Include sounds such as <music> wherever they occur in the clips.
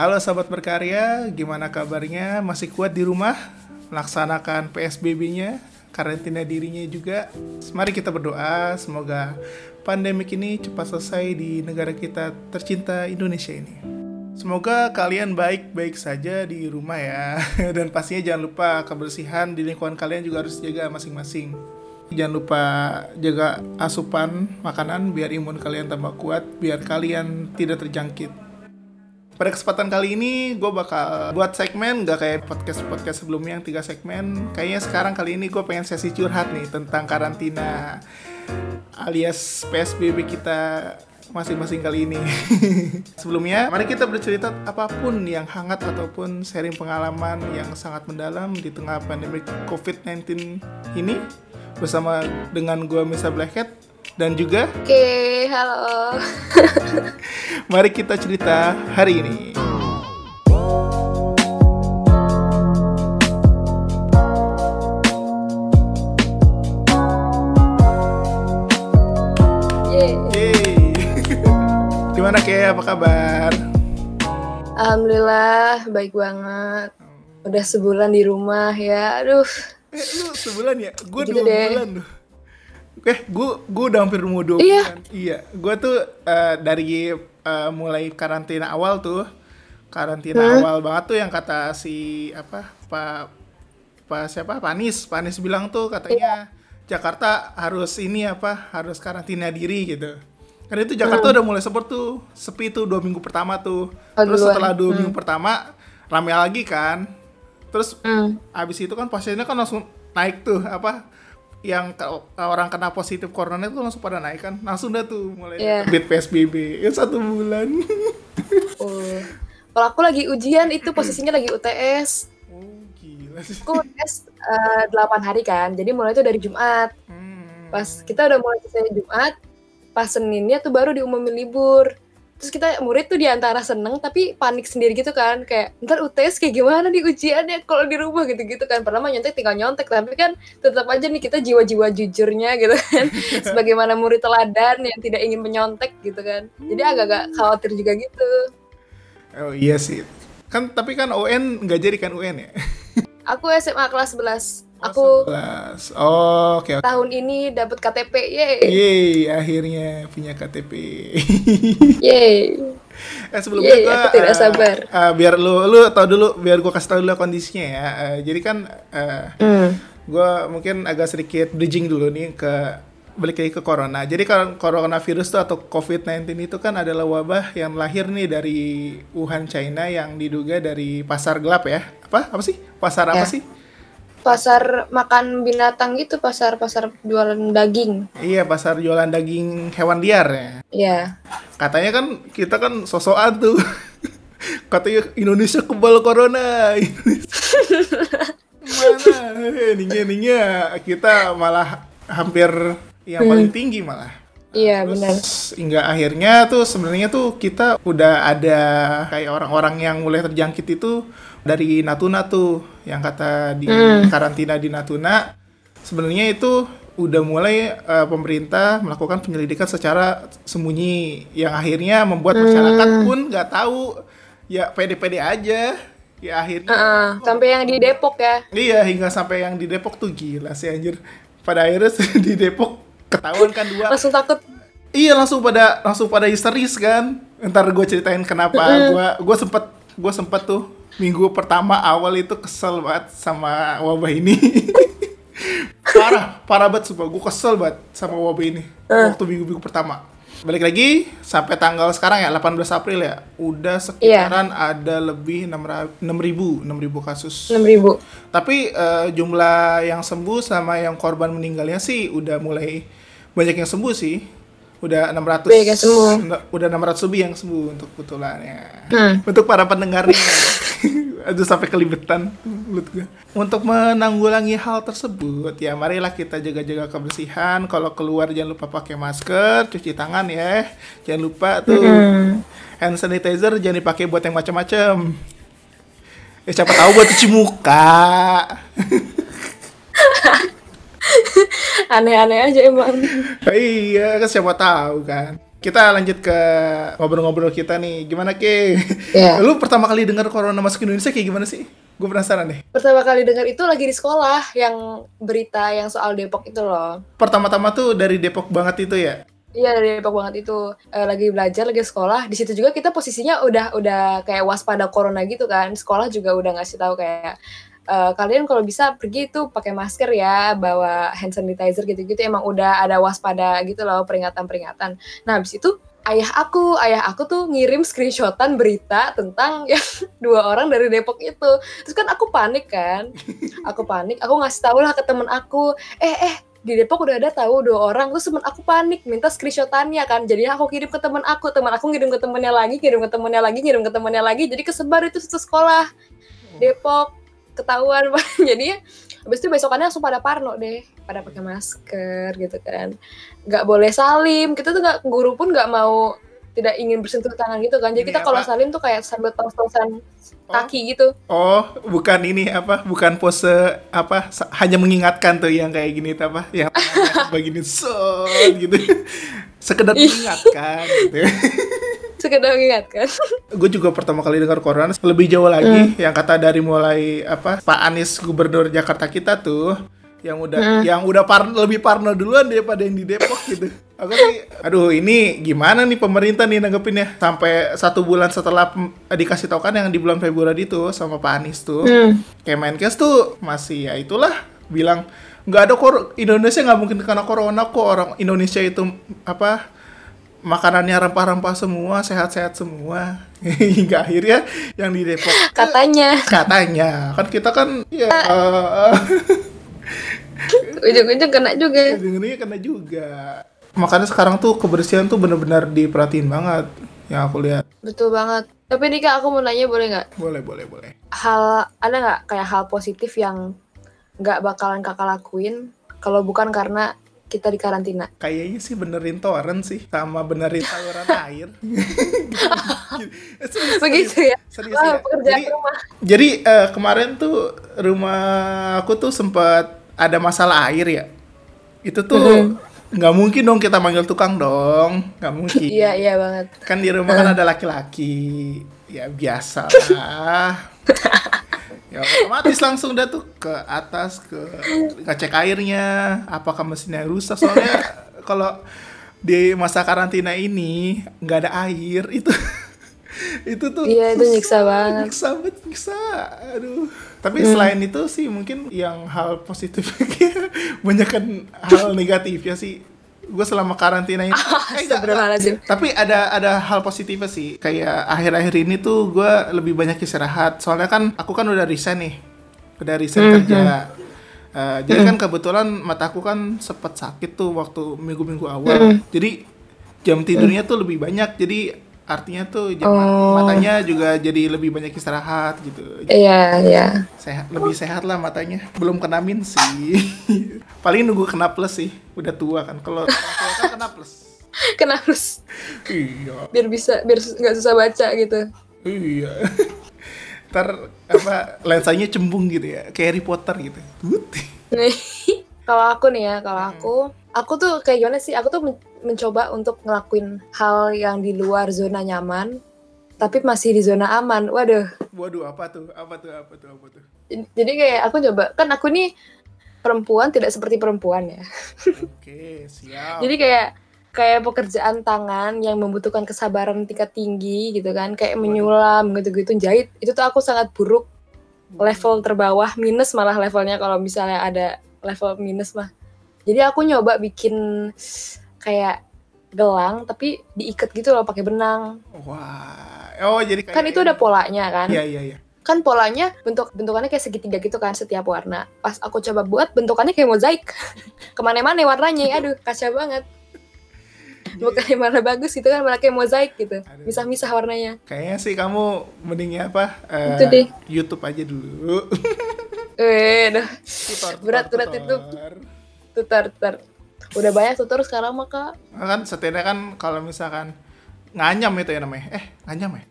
Halo sahabat berkarya, gimana kabarnya? Masih kuat di rumah? Melaksanakan PSBB-nya? Karantina dirinya juga? Mari kita berdoa, semoga pandemik ini cepat selesai di negara kita tercinta Indonesia ini. Semoga kalian baik-baik saja di rumah ya. <laughs> Dan pastinya jangan lupa kebersihan di lingkungan kalian juga harus jaga masing-masing. Jangan lupa jaga asupan makanan biar imun kalian tambah kuat, biar kalian tidak terjangkit. Pada kesempatan kali ini gue bakal buat segmen gak kayak podcast-podcast sebelumnya yang tiga segmen. Kayaknya sekarang kali ini gue pengen sesi curhat nih tentang karantina alias PSBB kita masing-masing kali ini. <laughs> Sebelumnya, mari kita bercerita apa pun yang hangat ataupun sharing pengalaman yang sangat mendalam di tengah pandemi COVID-19 ini bersama dengan gue Misa Blackhead dan juga Oke, halo. <laughs> mari kita cerita hari ini. Yeay. Yeay. <laughs> Gimana kayak apa kabar? Alhamdulillah baik banget. Udah sebulan di rumah ya. Aduh, Eh, lu sebulan ya? Gue Gitu dua deh. bulan tuh. Eh, gue gue udah hampir mau dua Iya. bulan. Iya, gue tuh eh, dari eh, mulai karantina awal tuh, karantina Hmm? awal banget tuh yang kata si apa pak pak siapa Panis, Panis bilang tuh katanya Iya. Jakarta harus ini apa harus karantina diri gitu. Karena itu Jakarta udah mulai sepi tuh, sepi tuh dua minggu pertama tuh. Hmm. Oh, Terus duluan. setelah dua minggu pertama rame lagi kan. Terus hmm. abis itu kan pasiennya kan langsung naik tuh apa yang orang kena positif corona itu langsung pada naik kan langsung dah tuh mulai Iya. terbit PSBB ya satu bulan <laughs> Oh. Kalau aku lagi ujian itu posisinya lagi UTS. oh gila sih Aku UTS eh, 8 hari kan. Jadi mulai itu dari Jumat. Hmm. Pas kita udah mulai selesai Jumat, pas Seninnya tuh baru diumumin libur. Terus kita murid tuh di antara seneng tapi panik sendiri gitu kan. Kayak ntar UTS kayak gimana nih ujiannya kalau di rumah? Gitu-gitu kan. Mah nyontek tinggal nyontek tapi kan tetap aja nih kita jiwa-jiwa jujurnya gitu kan. <laughs> Sebagaimana murid teladan yang tidak ingin menyontek gitu kan. Jadi agak-agak khawatir juga gitu. Oh iya sih. Kan tapi kan UN nggak jadi kan UN ya? Aku SMA kelas 11 Oh, aku 11. oh oke oke tahun ini dapat KTP yeay Yeay, akhirnya punya KTP. <laughs> yeay <laughs> eh sebelumnya Yeay, gua aku tidak sabar. eh, biar lu lu tau dulu, biar gua kasih tau dulu kondisinya ya. Eh, jadi kan eh, hmm. gue mungkin agak sedikit bridging dulu nih ke balik lagi ke corona. Jadi kalau coronavirus tuh atau COVID-19 itu kan adalah wabah yang lahir nih dari Wuhan, China yang diduga dari pasar gelap ya. Apa? Apa sih? Pasar apa Ya. sih? Pasar makan binatang gitu pasar pasar jualan daging Iya, pasar jualan daging hewan liar ya. ya Katanya kan kita kan sosokan tuh. <laughs> Katanya Indonesia kebal corona. <laughs> Mana? Ininya, kita malah hampir yang paling tinggi malah. iya benar hingga akhirnya tuh sebenarnya tuh kita udah ada kayak orang-orang yang mulai terjangkit itu dari Natuna tuh yang kata di karantina di Natuna sebenarnya itu udah mulai eh, pemerintah melakukan penyelidikan secara sembunyi yang akhirnya membuat masyarakat pun nggak tahu. Ya pede-pede aja. Ya akhirnya Heeh, sampai yang di Depok ya. Iya, hingga sampai yang di Depok tuh gila sih anjir. Pada akhirnya <laughs> di Depok ketahuan kan dua. langsung takut. Iya, langsung pada langsung pada histeris kan. Ntar gue ceritain kenapa gua gue sempet gue sempet tuh minggu pertama awal itu kesel banget sama wabah ini. <laughs> parah, parah banget sumpah. Gue kesel banget sama wabah ini waktu minggu-minggu pertama. Balik lagi sampai tanggal sekarang ya 18 April ya. Udah sekitaran ada lebih 6 ribu 6.000 kasus. 6000 Tapi eh, jumlah yang sembuh sama yang korban meninggalnya sih udah mulai banyak yang sembuh sih. Udah 600 Banyak yang sembuh. Udah 600 lebih yang sembuh untuk kebetulan ya. Hmm. Untuk para pendengarnya. Aduh sampai kelibetan mulut gue. Untuk menanggulangi hal tersebut, ya marilah kita jaga-jaga kebersihan. Kalau keluar jangan lupa pakai masker, cuci tangan ya. Jangan lupa tuh Hmm. hand sanitizer jangan dipakai buat yang macam-macam. Ya siapa tahu buat cuci muka. <laughs> aneh-aneh aja emang iya kan siapa tahu kan. Kita lanjut ke ngobrol-ngobrol kita nih. Gimana Ke? Ya. <laughs> Lu pertama kali dengar corona masuk Indonesia kayak gimana sih? Gue penasaran deh. Pertama kali dengar itu lagi di sekolah yang berita yang soal Depok itu loh. Pertama-tama tuh dari Depok banget itu ya? Iya dari Depok banget itu Eh, lagi belajar lagi sekolah di situ juga kita posisinya udah udah kayak waspada corona gitu kan sekolah juga udah ngasih tahu kayak eh, kalian kalau bisa pergi tuh pakai masker ya bawa hand sanitizer gitu-gitu. Emang udah ada waspada gitu loh peringatan-peringatan. Nah habis itu ayah aku ayah aku tuh ngirim screenshotan berita tentang <laughs> yang dua orang dari Depok itu. Terus kan aku panik kan. Aku panik aku ngasih tahu lah ke temen aku. Eh eh di Depok udah ada tahu dua orang. Terus temen aku panik minta screenshotannya kan. Jadi aku kirim ke temen aku. Temen aku ngirim ke temennya lagi ngirim ke temennya lagi ngirim ke temennya lagi. Jadi kesebar itu satu sekolah. Depok ketahuan <laughs> jadi habis itu besokannya langsung pada parno deh pada pakai masker gitu kan nggak boleh salim kita tuh nggak guru pun nggak mau tidak ingin bersentuh tangan gitu kan jadi Ini kita kalau salim tuh kayak sambil tos-tosan kaki gitu Oh, bukan ini apa? Bukan pose apa? Hanya mengingatkan tuh yang kayak gini tuh apa? Yang <laughs> begini set gitu. Sekedar Ih. mengingatkan gitu. <laughs> sekedar mengingatkan <laughs> Gue juga pertama kali dengar corona lebih jauh lagi yang kata dari mulai apa? Pak Anies gubernur Jakarta kita tuh yang udah yang udah par lebih parno duluan daripada yang di Depok gitu. Aku sih, aduh ini gimana nih pemerintah nih nanggepinnya sampai satu bulan setelah pem- dikasih tau kan yang di bulan Februari itu sama Pak Anies tuh. Kemenkes tuh masih ya itulah bilang nggak ada kor Indonesia nggak mungkin kena corona kok orang Indonesia itu apa makanannya rempah-rempah semua sehat-sehat semua. <laughs> Hingga akhirnya yang di Depok katanya. Katanya. Kan kita kan ya eh, <laughs> ujung-ujung kena juga. Ujung-ujungnya kena juga. Makanya sekarang tuh kebersihan tuh bener-bener diperhatiin banget yang aku lihat. Betul banget. Tapi nih kak aku mau nanya boleh nggak? Boleh boleh boleh. Hal ada nggak kayak hal positif yang nggak bakalan kakak lakuin? Kalau bukan karena kita di karantina kayaknya sih benerin toren sih sama benerin saluran <laughs> air Serius, begitu serius. ya Serius Wah, ya. Jadi, rumah jadi eh, kemarin tuh rumah aku tuh sempat ada masalah air ya. Itu tuh nggak mungkin dong kita manggil tukang dong, nggak mungkin. iya iya banget Kan di rumah kan ada laki-laki, ya biasa lah. <laughs> ya otomatis langsung dah tuh ke atas ke ngecek airnya, apakah mesinnya rusak. Soalnya kalau di masa karantina ini nggak ada air itu <laughs> itu tuh Iya, itu nyiksa <laughs> banget. nyiksa banget nyiksa. Aduh. Tapi selain itu sih mungkin yang hal positifnya <laughs> banyak kan hal negatifnya sih gue selama karantina ini. <laughs> Eh, enggak, enggak. Astagfirullahaladzim. tapi ada ada hal positifnya sih. Kayak akhir-akhir ini tuh gue lebih banyak istirahat. Soalnya kan aku kan udah resign nih. Udah resign kerja. Eh, jadi kan kebetulan mataku kan sempat sakit tuh waktu minggu-minggu awal. Jadi jam tidurnya tuh lebih banyak. Jadi artinya tuh jam Oh. matanya juga jadi lebih banyak istirahat gitu. Iya iya. sehat lebih sehat lah matanya. Belum kena min sih. <laughs> Paling nunggu kena plus sih. Udah tua kan. Kalau tua kan kena plus. <laughs> Kena harus iya. Biar bisa biar nggak susah baca gitu. Iya. <laughs> Ntar apa lensanya cembung gitu ya. Kayak Harry Potter gitu. Kalau aku nih ya, kalau aku, aku tuh kayak gimana sih? Aku tuh men- mencoba untuk ngelakuin hal yang di luar zona nyaman, tapi masih di zona aman. Waduh, waduh apa tuh? Apa tuh? Apa tuh? Apa tuh? Jadi kayak aku coba, kan aku nih perempuan tidak seperti perempuan ya. oke siap. Jadi kayak kayak pekerjaan tangan yang membutuhkan kesabaran tingkat tinggi gitu kan, kayak menyulam gitu-gitu, jahit. Itu tuh aku sangat buruk level terbawah minus malah levelnya kalau misalnya ada level minus mah jadi aku nyoba bikin kayak gelang tapi diikat gitu loh pakai benang. Wah. Oh jadi kayak kan itu ada polanya kan? Iya iya iya. Kan polanya bentuk bentukannya kayak segitiga gitu kan setiap warna. Pas aku coba buat bentukannya kayak mozaik. <laughs> Ke mana-mana warnanya aduh kacau banget. Bukan yang warna bagus gitu kan malah kayak mozaik gitu. Misah-misah warnanya. Kayaknya sih kamu mendingnya apa eh, Itu deh. YouTube aja dulu. <laughs> Eh dah tutor, tutor, Berat, berat tutor. itu. Tutor tutor udah banyak tutor sekarang mah kak. Nah, kan setidaknya kan kalau misalkan nganyam itu ya namanya. Eh nganyam ya?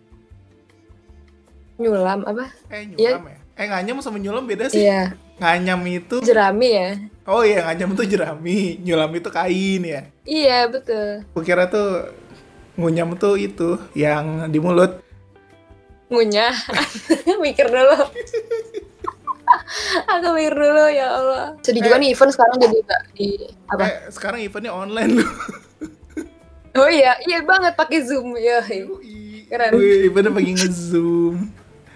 Nyulam apa? Eh Iya. nyulam ya? Eh nganyam sama nyulam beda sih. Iya. Nganyam itu jerami ya? Oh iya nganyam itu jerami. Nyulam itu kain ya? Iya betul. Aku kira tuh ngunyam tuh itu yang di mulut. Ngunyah. <laughs> Mikir dulu. Aku mikir dulu ya Allah. Sedih juga nih event sekarang jadi nggak di apa? Eh, sekarang eventnya online loh. Oh iya, iya banget pakai Zoom ya. Keren. Wih, eventnya pakai nge-zoom.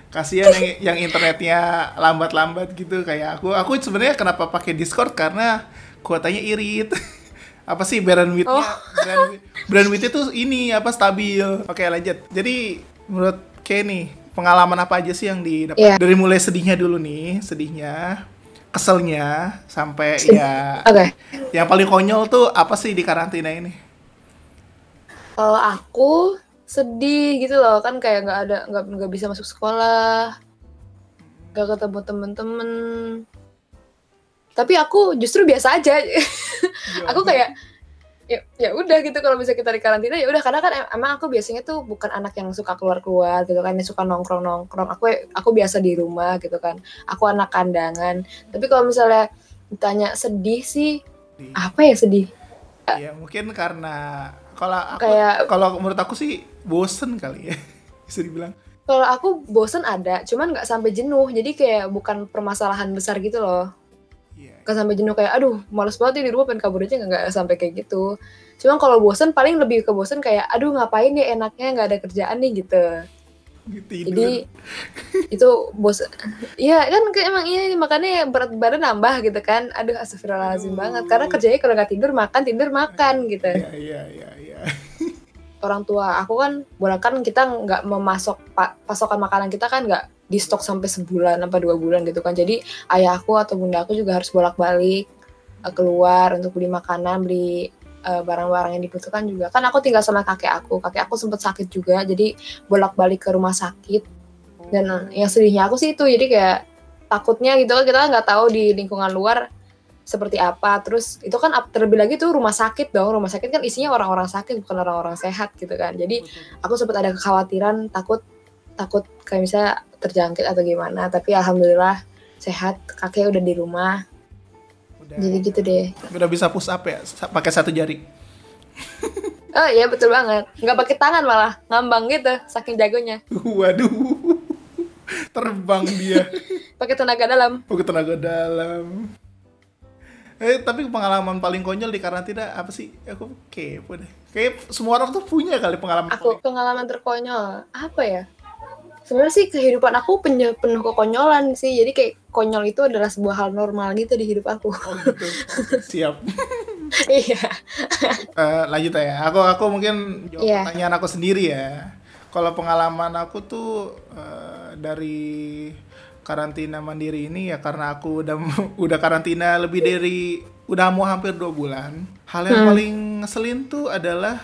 Kasihan yang, yang internetnya lambat-lambat gitu kayak aku. Aku sebenarnya kenapa pakai Discord karena kuotanya irit. <laughs> apa sih bandwidth-nya? Oh. Bandwidth, bandwidth itu ini apa stabil. Oke, lanjut. Jadi menurut Kenny, pengalaman apa aja sih yang didapat Iya. dari mulai sedihnya dulu nih, sedihnya, keselnya sampai Sedih. ya Oke. yang paling konyol tuh apa sih di karantina ini? Kalau aku sedih gitu loh kan kayak nggak ada nggak nggak bisa masuk sekolah, nggak ketemu temen-temen. Tapi aku justru biasa aja. <laughs> aku kayak ya ya udah gitu kalau bisa kita di karantina ya udah karena kan em- emang aku biasanya tuh bukan anak yang suka keluar-keluar gitu kan yang suka nongkrong-nongkrong aku aku biasa di rumah gitu kan aku anak kandangan tapi kalau misalnya ditanya sedih sih Di- apa ya sedih Ya mungkin karena kalau aku Kayak- kalau menurut aku sih bosen kali ya <laughs> bisa dibilang. Kalau aku bosen ada, cuman nggak sampai jenuh. Jadi kayak bukan permasalahan besar gitu loh. Iya. Nggak sampai jenuh kayak, aduh males banget nih di rumah pengen kabur aja nggak sampai kayak gitu. Cuman kalau bosen paling lebih ke bosen kayak, aduh ngapain ya enaknya nggak ada kerjaan nih gitu. Tidur. Jadi itu bosen. Iya kan emang iya makanya berat badan nambah gitu kan. Aduh astagfirullahaladzim Aduh. banget. Karena kerjanya kalau nggak tidur makan tidur makan gitu. Iya iya iya iya. orang tua aku kan boleh kan kita nggak memasok pa- pasokan makanan kita kan nggak di stok sampai sebulan apa dua bulan gitu kan. Jadi ayah aku atau bunda aku juga harus bolak balik keluar untuk beli makanan beli eh, barang-barang yang dibutuhkan juga. Kan aku tinggal sama kakek aku. Kakek aku sempat sakit juga jadi bolak balik ke rumah sakit. Dan yang sedihnya aku sih itu. Jadi kayak takutnya gitu kan kita nggak tahu di lingkungan luar seperti apa. Terus itu kan terlebih lagi tuh rumah sakit dong. Rumah sakit kan isinya orang-orang sakit bukan orang-orang sehat gitu kan. Jadi aku sempat ada kekhawatiran takut takut kayak misalnya terjangkit atau gimana tapi alhamdulillah sehat kakek udah di rumah Udah, jadi gitu deh udah bisa push up ya pakai satu jari. <laughs> oh iya betul banget nggak pakai tangan malah ngambang gitu saking jagonya <laughs> Waduh. Terbang dia. <laughs> pakai tenaga dalam Pakai tenaga dalam. Eh tapi pengalaman paling konyol di karantina apa sih? Aku kepo deh. Kayak semua orang tuh punya kali pengalaman. aku pengalaman terkonyol apa ya sebenarnya sih kehidupan aku penuh penuh kekonyolan sih jadi kayak konyol itu adalah sebuah hal normal gitu di hidup aku Oh gitu. <laughs> Siap. iya Eh, lanjut ya. Aku aku mungkin jawab Iya. pertanyaan aku sendiri ya. Kalau pengalaman aku tuh eh, dari karantina mandiri ini ya karena aku udah <laughs> udah karantina lebih dari udah mau hampir dua bulan. Hal yang Hmm. paling ngeselin tuh adalah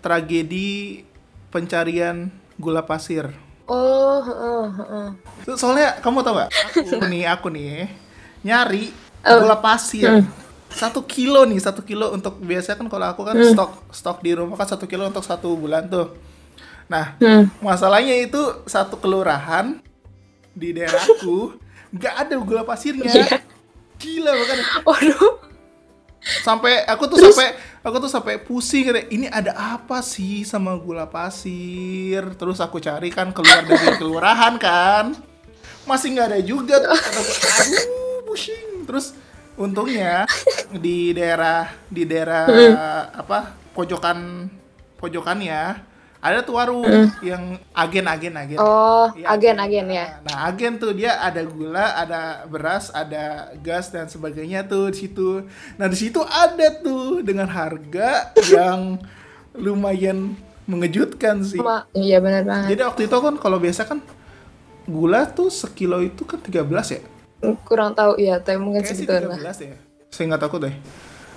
tragedi pencarian gula pasir. Oh heeh, heeh. Tuh, Soalnya kamu tau gak? Aku nih, aku nih nyari Oh. gula pasir satu kilo nih satu kilo untuk biasanya kan kalau aku kan stok stok di rumah kan satu kilo untuk satu bulan tuh. Nah Hmm. masalahnya itu satu kelurahan di daerahku <laughs> nggak ada gula pasirnya. Iya. Gila makanya waduh sampai aku tuh Terus? sampai aku tuh sampai pusing kayak ini ada apa sih sama gula pasir? Terus aku cari kan keluar dari <laughs> kelurahan kan. Masih nggak ada juga tuh. <laughs> Aduh pusing. Terus untungnya di daerah di daerah apa pojokan pojokannya ada tuh warung yang agen-agen agen oh Iya, agen agen ya Nah, agen tuh dia ada gula, ada beras, ada gas dan sebagainya tuh di situ. Nah, di situ ada tuh dengan harga yang lumayan mengejutkan sih. sama iya benar banget Jadi waktu itu kan kalau biasa kan gula tuh sekilo itu kan 13 ya? kurang tahu ya tapi mungkin segituan lah 13 ya. Seingat aku deh.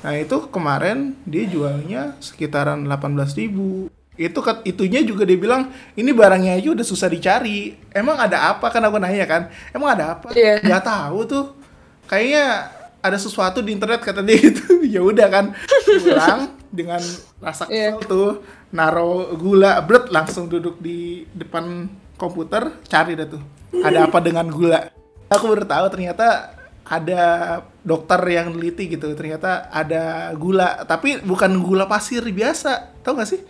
Nah, itu kemarin dia jualnya sekitaran 18.000 itu kat itunya juga dia bilang ini barangnya aja udah susah dicari. Emang ada apa? Kan aku nanya kan. Emang ada apa? Iya. nggak tahu tuh. Kayaknya ada sesuatu di internet kata dia <laughs> gitu. Ya udah kan. Pulang dengan rasa Iya. kesel tuh naro gula bret langsung duduk di depan komputer cari dah tuh. Ada apa dengan gula? Aku baru tahu ternyata ada dokter yang neliti gitu. Ternyata ada gula tapi bukan gula pasir biasa. Tau gak sih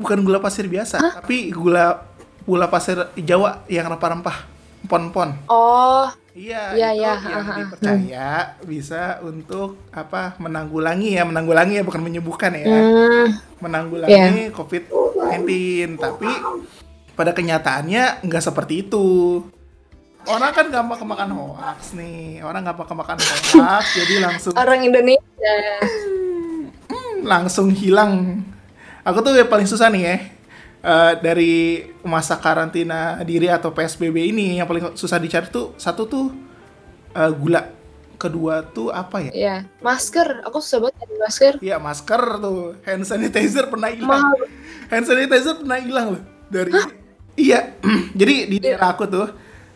bukan gula pasir biasa, tapi gula gula pasir Jawa yang rempah-rempah, pon-pon. Oh, Iya, Iya, itu iya, yang ha. dipercaya bisa untuk apa menanggulangi ya, menanggulangi ya bukan menyembuhkan ya. hmm, Menanggulangi COVID-19, tapi pada kenyataannya nggak seperti itu. Orang kan gampang kemakan hoax nih, orang gampang kemakan hoax, jadi langsung orang Indonesia. langsung hilang. Aku tuh yang paling susah nih ya. eh, dari masa karantina diri atau PSBB ini yang paling susah dicari tuh satu tuh eh, gula, kedua tuh apa ya? Iya, masker. Aku susah banget cari masker. Iya masker tuh, hand sanitizer pernah hilang. Mahal. Hand sanitizer pernah hilang loh dari. Iya, <clears throat> jadi di daerah aku tuh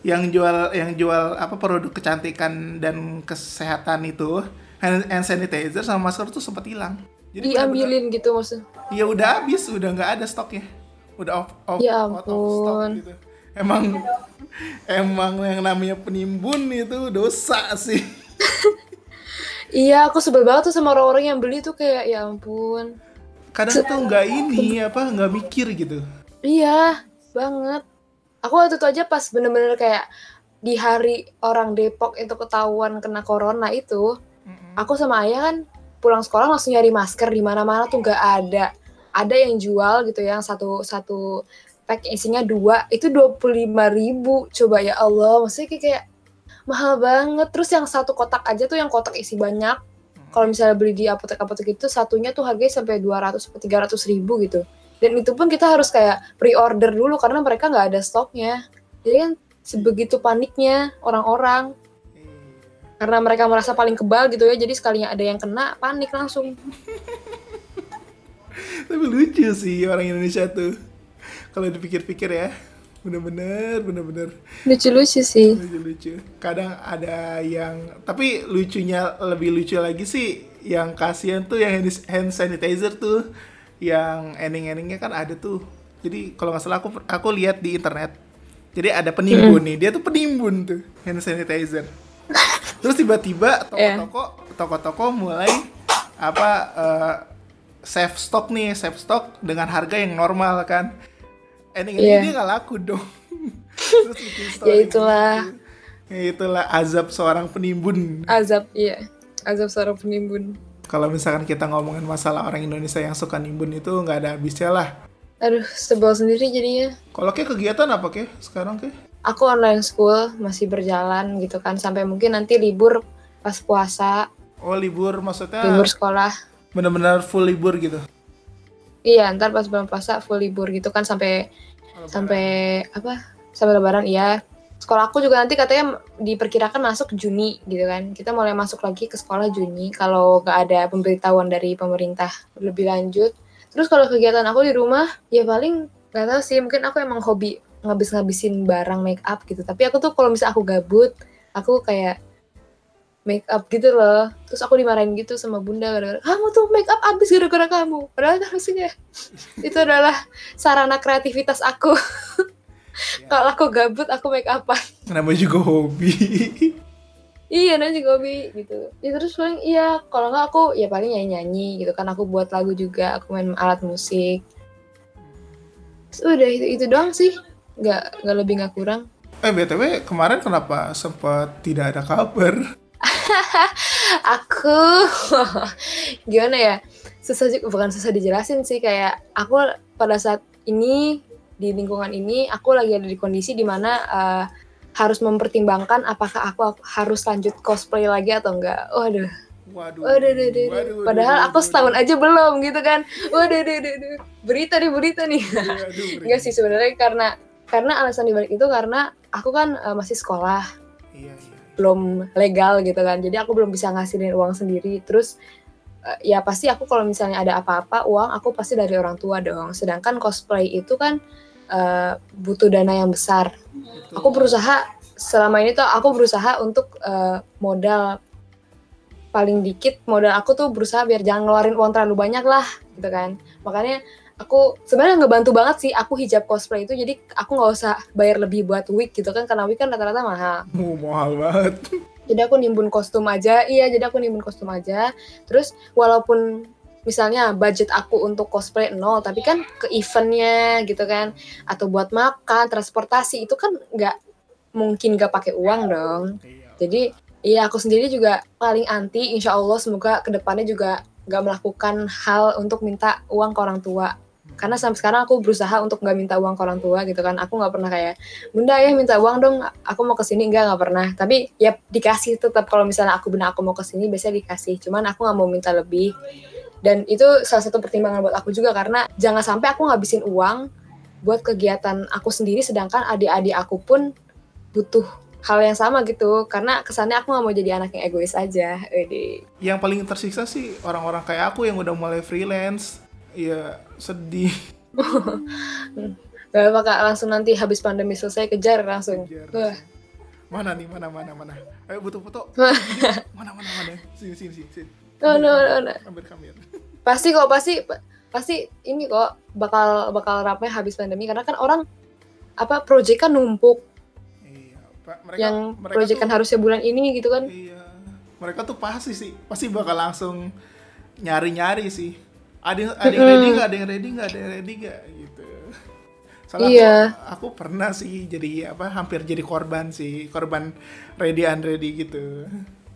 yang jual yang jual apa produk kecantikan dan kesehatan itu hand, hand sanitizer sama masker tuh sempat hilang. Jadi Diambilin gitu maksudnya. Ya udah habis, udah nggak ada stoknya. Udah off, off, Ya out of stock ampun. gitu. Emang emang yang namanya penimbun itu dosa sih. <laughs> Iya, aku sebel banget tuh sama orang-orang yang beli tuh kayak ya ampun. Kadang tuh nggak ini apa nggak mikir gitu. Iya, banget. Aku waktu itu aja pas bener-bener kayak di hari orang Depok itu ketahuan kena corona itu, aku sama ayah kan pulang sekolah langsung nyari masker di mana-mana tuh nggak ada. Ada yang jual gitu yang satu satu pack isinya dua itu dua puluh ribu. Coba ya Allah maksudnya kayak, kayak mahal banget. Terus yang satu kotak aja tuh yang kotak isi banyak. Kalau misalnya beli di apotek-apotek itu satunya tuh harganya sampai 200 atau 300 ribu gitu. Dan itu pun kita harus kayak pre-order dulu karena mereka nggak ada stoknya. Jadi kan sebegitu paniknya orang-orang karena mereka merasa paling kebal gitu ya jadi sekalinya ada yang kena panik langsung <laughs> Tapi lucu sih orang Indonesia tuh. Kalau dipikir-pikir ya, bener-bener, bener-bener lucu-lucu sih lucu-lucu. Kadang ada yang, tapi lucunya lebih lucu lagi sih, yang kasihan tuh yang hand- sanitizer tuh, yang ending-endingnya kan ada tuh. Jadi kalau nggak salah aku aku lihat di internet. Jadi ada penimbun nih, dia tuh penimbun tuh hand sanitizer. Terus tiba-tiba toko-toko toko-toko mulai apa eh, save stock nih, save stock dengan harga yang normal kan. Ending ini Iya. nggak laku dong. <laughs> Terus bikin story Ya itulah. gitu. Ya itulah azab seorang penimbun. azab iya azab seorang penimbun Kalau misalkan kita ngomongin masalah orang Indonesia yang suka nimbun itu nggak ada habisnya lah. aduh sebel sendiri jadinya Kalau kayak kegiatan apa kayak sekarang kayak? Aku online school masih berjalan gitu kan. Sampai mungkin nanti libur pas puasa. Oh libur maksudnya libur sekolah. benar-benar full libur gitu. iya ntar pas bulan puasa full libur gitu kan. Sampai sampai apa? Sampai lebaran iya. Sekolah aku juga nanti katanya diperkirakan masuk Juni gitu kan. Kita mulai masuk lagi ke sekolah Juni kalau nggak ada pemberitahuan dari pemerintah lebih lanjut. Terus kalau kegiatan aku di rumah ya paling nggak tahu sih. Mungkin aku emang hobi ngabis-ngabisin barang make up gitu. Tapi aku tuh kalau misalnya aku gabut aku kayak make up gitu loh. Terus aku dimarahin gitu sama bunda gara-gara kamu tuh make up abis gara-gara kamu. Padahal kan maksudnya <laughs> itu adalah sarana kreativitas aku. Kalau aku gabut aku make upan. Namanya juga hobi. iya nanti hobi gitu. Ya terus paling iya kalau nggak aku ya paling nyanyi nyanyi gitu kan. Aku buat lagu juga aku main alat musik. Terus udah itu itu doang sih nggak nggak lebih nggak kurang eh btw kemarin kenapa sempat tidak ada kabar? <laughs> aku <laughs> gimana ya susah juga bukan susah dijelasin sih kayak aku pada saat ini di lingkungan ini aku lagi ada di kondisi di mana eh, harus mempertimbangkan apakah aku harus lanjut cosplay lagi atau enggak waduh Waduh. waduh waduh, waduh. waduh, padahal waduh, aku waduh, setahun aja belum gitu kan waduh waduh, waduh, waduh. berita nih berita nih waduh, <laughs> waduh, enggak sih sebenarnya karena karena alasan dibalik itu karena aku kan eh, masih sekolah. Iya, iya. belum legal gitu kan. Jadi aku belum bisa ngasilin uang sendiri. Terus eh, ya pasti aku kalau misalnya ada apa-apa uang aku pasti dari orang tua dong. Sedangkan cosplay itu kan eh, butuh dana yang besar. Betul. aku berusaha selama ini tuh aku berusaha untuk eh, modal paling dikit modal aku tuh berusaha biar jangan ngeluarin uang terlalu banyak lah gitu kan. Makanya aku sebenarnya ngebantu banget sih aku hijab cosplay itu jadi aku nggak usah bayar lebih buat wig gitu kan karena wig kan rata-rata mahal Oh, mahal banget. jadi aku nimbun kostum aja iya jadi aku nimbun kostum aja terus walaupun misalnya budget aku untuk cosplay nol tapi kan ke eventnya gitu kan atau buat makan transportasi itu kan nggak mungkin gak pakai uang dong Iya. jadi iya aku sendiri juga paling anti insya Allah semoga ke depannya juga nggak melakukan hal untuk minta uang ke orang tua karena sampai sekarang aku berusaha untuk nggak minta uang ke orang tua gitu kan. Aku nggak pernah kayak bunda ya minta uang dong. Aku mau ke sini enggak nggak pernah. Tapi ya dikasih tetap. Kalau misalnya aku benar aku mau ke sini biasanya dikasih. Cuman aku nggak mau minta lebih. Dan itu salah satu pertimbangan buat aku juga. Karena jangan sampai aku ngabisin uang buat kegiatan aku sendiri sedangkan adik-adik aku pun butuh hal yang sama gitu. Karena kesannya aku nggak mau jadi anak yang egois aja. Wede. Yang paling tersiksa sih orang-orang kayak aku yang udah mulai freelance. Iya, sedih. Gak apa kak langsung nanti habis pandemi selesai kejar langsung Kejar. Wah. Mana nih, mana mana mana. Ayo butuh foto. <laughs> mana mana mana. Sini sini sini. sini. Oh, no, no, no. Ambil kamera. <laughs> pasti kok pasti pasti ini kok bakal bakal ramai habis pandemi karena kan orang apa proyek kan numpuk Iya, Pak. Mereka yang mereka proyek kan harusnya bulan ini gitu kan Iya. Mereka tuh pasti sih, pasti bakal langsung nyari-nyari sih. Ada yang, ada yang ready nggak, ada yang ready nggak, ada yang ready nggak gitu. Soalnya Iya. aku, aku pernah sih jadi apa hampir jadi korban sih, korban ready unready gitu.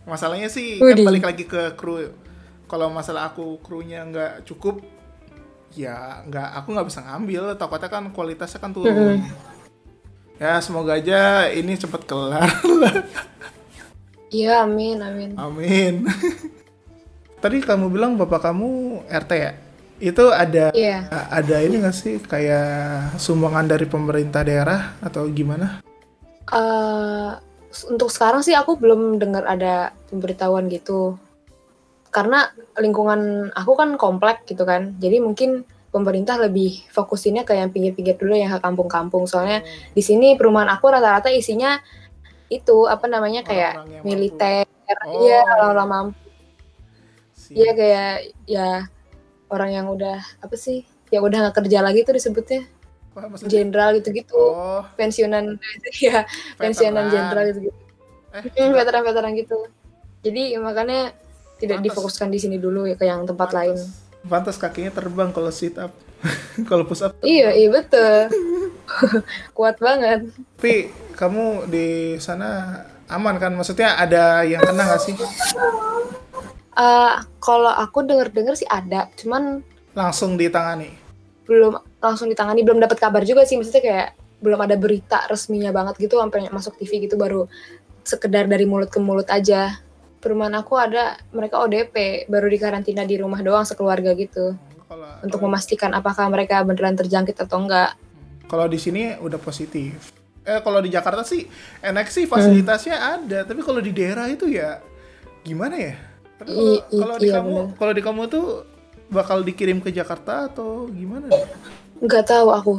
Masalahnya sih kan balik lagi ke kru. Kalau masalah aku krunya nggak cukup, ya nggak aku nggak bisa ngambil. Takutnya kan kualitasnya kan turun. Ya semoga aja ini cepet kelar. iya amin amin Amin. <laughs> Tadi kamu bilang bapak kamu RT ya? Itu ada iya. ada ini nggak sih kayak sumbangan dari pemerintah daerah atau gimana? Eh, untuk sekarang sih aku belum dengar ada pemberitahuan gitu. Karena lingkungan aku kan komplek gitu kan. Jadi mungkin pemerintah lebih fokusinnya ke yang pinggir-pinggir dulu yang ke kampung-kampung. Soalnya di sini perumahan aku rata-rata isinya itu apa namanya kayak militer. Oh. iya orang-orang mampu Si- iya kayak ya orang yang udah apa sih yang udah nggak kerja lagi tuh disebutnya. Jenderal gitu-gitu. Oh, pensiunan <laughs> ya pensiunan jenderal gitu gitu Eh, veteran-veteran gitu. Jadi makanya tidak Pantas. difokuskan di sini dulu ya ke yang tempat lain. Pantas kakinya terbang kalau sit up. <laughs> kalau push up. iya iya betul. <laughs> Kuat banget. Tapi kamu di sana aman kan? Maksudnya ada yang kena nggak sih? Eh, kalau aku denger-denger sih ada cuman Langsung ditangani. belum langsung ditangani belum dapat kabar juga sih maksudnya kayak belum ada berita resminya banget gitu sampai masuk TV gitu baru sekedar dari mulut ke mulut aja perumahan aku ada mereka ODP baru dikarantina di rumah doang sekeluarga gitu Kalau untuk kalau- memastikan apakah mereka beneran terjangkit atau enggak Kalau di sini udah positif. Eh kalau di Jakarta sih enak sih fasilitasnya ada, tapi kalau di daerah itu ya gimana ya? Tapi kalau di iya, kamu kalau di kamu tuh bakal dikirim ke Jakarta atau gimana? nggak tahu aku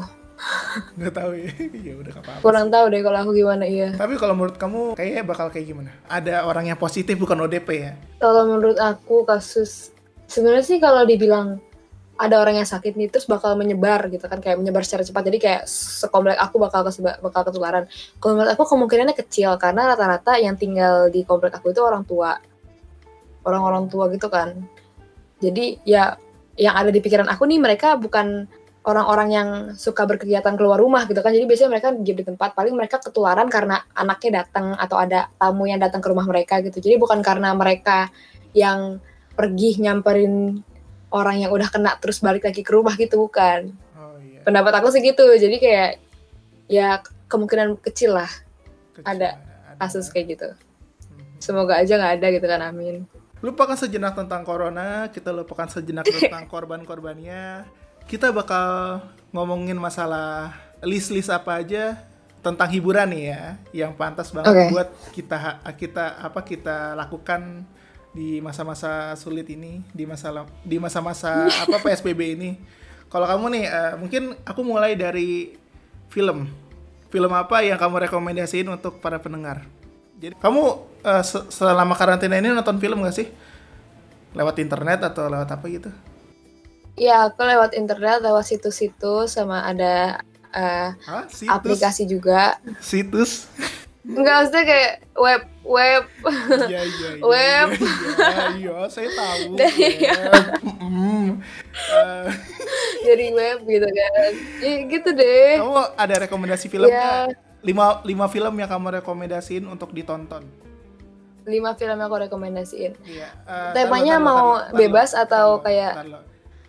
Nggak tahu ya. <laughs> ya udah nggak apa-apa. kurang tahu deh kalau aku gimana iya Tapi kalau menurut kamu kayaknya bakal kayak gimana? Ada orang yang positif bukan ODP ya? kalau menurut aku kasus sebenarnya sih kalau dibilang ada orang yang sakit nih terus bakal menyebar gitu kan kayak menyebar secara cepat jadi kayak sekomplek aku bakal keseba- bakal ketularan kalau menurut aku kemungkinannya kecil karena rata-rata yang tinggal di komplek aku itu orang tua orang-orang tua gitu kan. Jadi ya yang ada di pikiran aku nih mereka bukan orang-orang yang suka berkegiatan keluar rumah gitu kan. Jadi biasanya mereka diam di tempat paling mereka ketularan karena anaknya datang atau ada tamu yang datang ke rumah mereka gitu. Jadi bukan karena mereka yang pergi nyamperin orang yang udah kena terus balik lagi ke rumah gitu bukan. Oh iya. pendapat aku sih gitu. Jadi kayak ya kemungkinan kecil lah. Kecil, ada kasus kayak gitu. Mhm. semoga aja nggak ada gitu kan amin Lupakan sejenak tentang corona, kita lupakan sejenak <laughs> tentang korban-korbannya. Kita bakal ngomongin masalah list-list apa aja tentang hiburan nih ya, yang pantas banget Oke. buat kita kita apa kita lakukan di masa-masa sulit ini, di masa di masa-masa <laughs> apa PSBB ini. Kalau kamu nih, eh, mungkin aku mulai dari film. Film apa yang kamu rekomendasiin untuk para pendengar? Jadi kamu se- selama karantina ini nonton film gak sih? Lewat internet atau lewat apa gitu? ya aku lewat internet lewat situs-situs sama ada Hah? Situs? aplikasi juga Situs? enggak maksudnya kayak web web Iya, iya, iya. Web. Iya, iya, saya tahu. Dari- <laughs> Web. Mm, Eh, Dari web gitu kan. Ya gitu deh. kamu ada rekomendasi filmnya? Ya, Lima, lima film yang kamu rekomendasiin untuk ditonton. Lima film yang aku rekomendasiin. Iya. eh, Temanya tar lo, tar lo, mau bebas tar atau kayak-.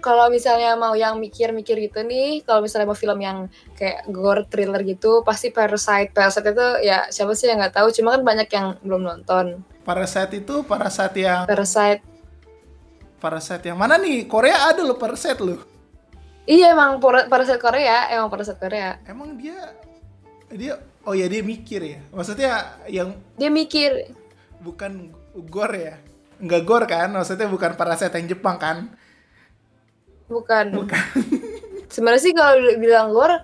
Kalau misalnya mau yang mikir-mikir gitu nih, kalau misalnya mau film yang kayak gore thriller gitu, pasti Parasite. Parasite itu ya siapa sih yang nggak tahu, cuma kan banyak yang belum nonton. Parasite itu Parasite yang Parasite. Parasite yang mana nih? Korea ada loh Parasite loh. Iya emang Para- Parasite Korea, emang Parasite Korea. Emang dia dia oh ya dia mikir ya. Maksudnya yang Dia mikir, bukan gore ya. Enggak gore kan? Maksudnya bukan Parasite yang Jepang kan? bukan. <laughs> Sebenarnya sih kalau bilang gore,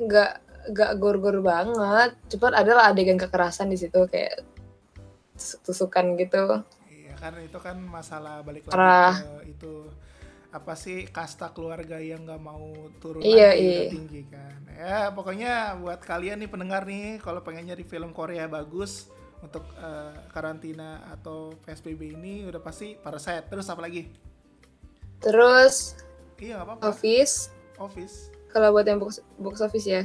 nggak nggak gore-gore banget. Cuman adalah adegan kekerasan di situ kayak tusuk-tusukan gitu. Iya kan itu kan masalah balik lagi Parah. ke itu apa sih kasta keluarga yang nggak mau turun Iya, lagi iya. tinggi kan. Ya pokoknya buat kalian nih pendengar nih kalau pengen nyari film Korea bagus untuk eh, karantina atau PSBB ini udah pasti Parasite. Terus apa lagi? Terus Iya apa-apa. Office, Office. kalau buat yang box, box office ya.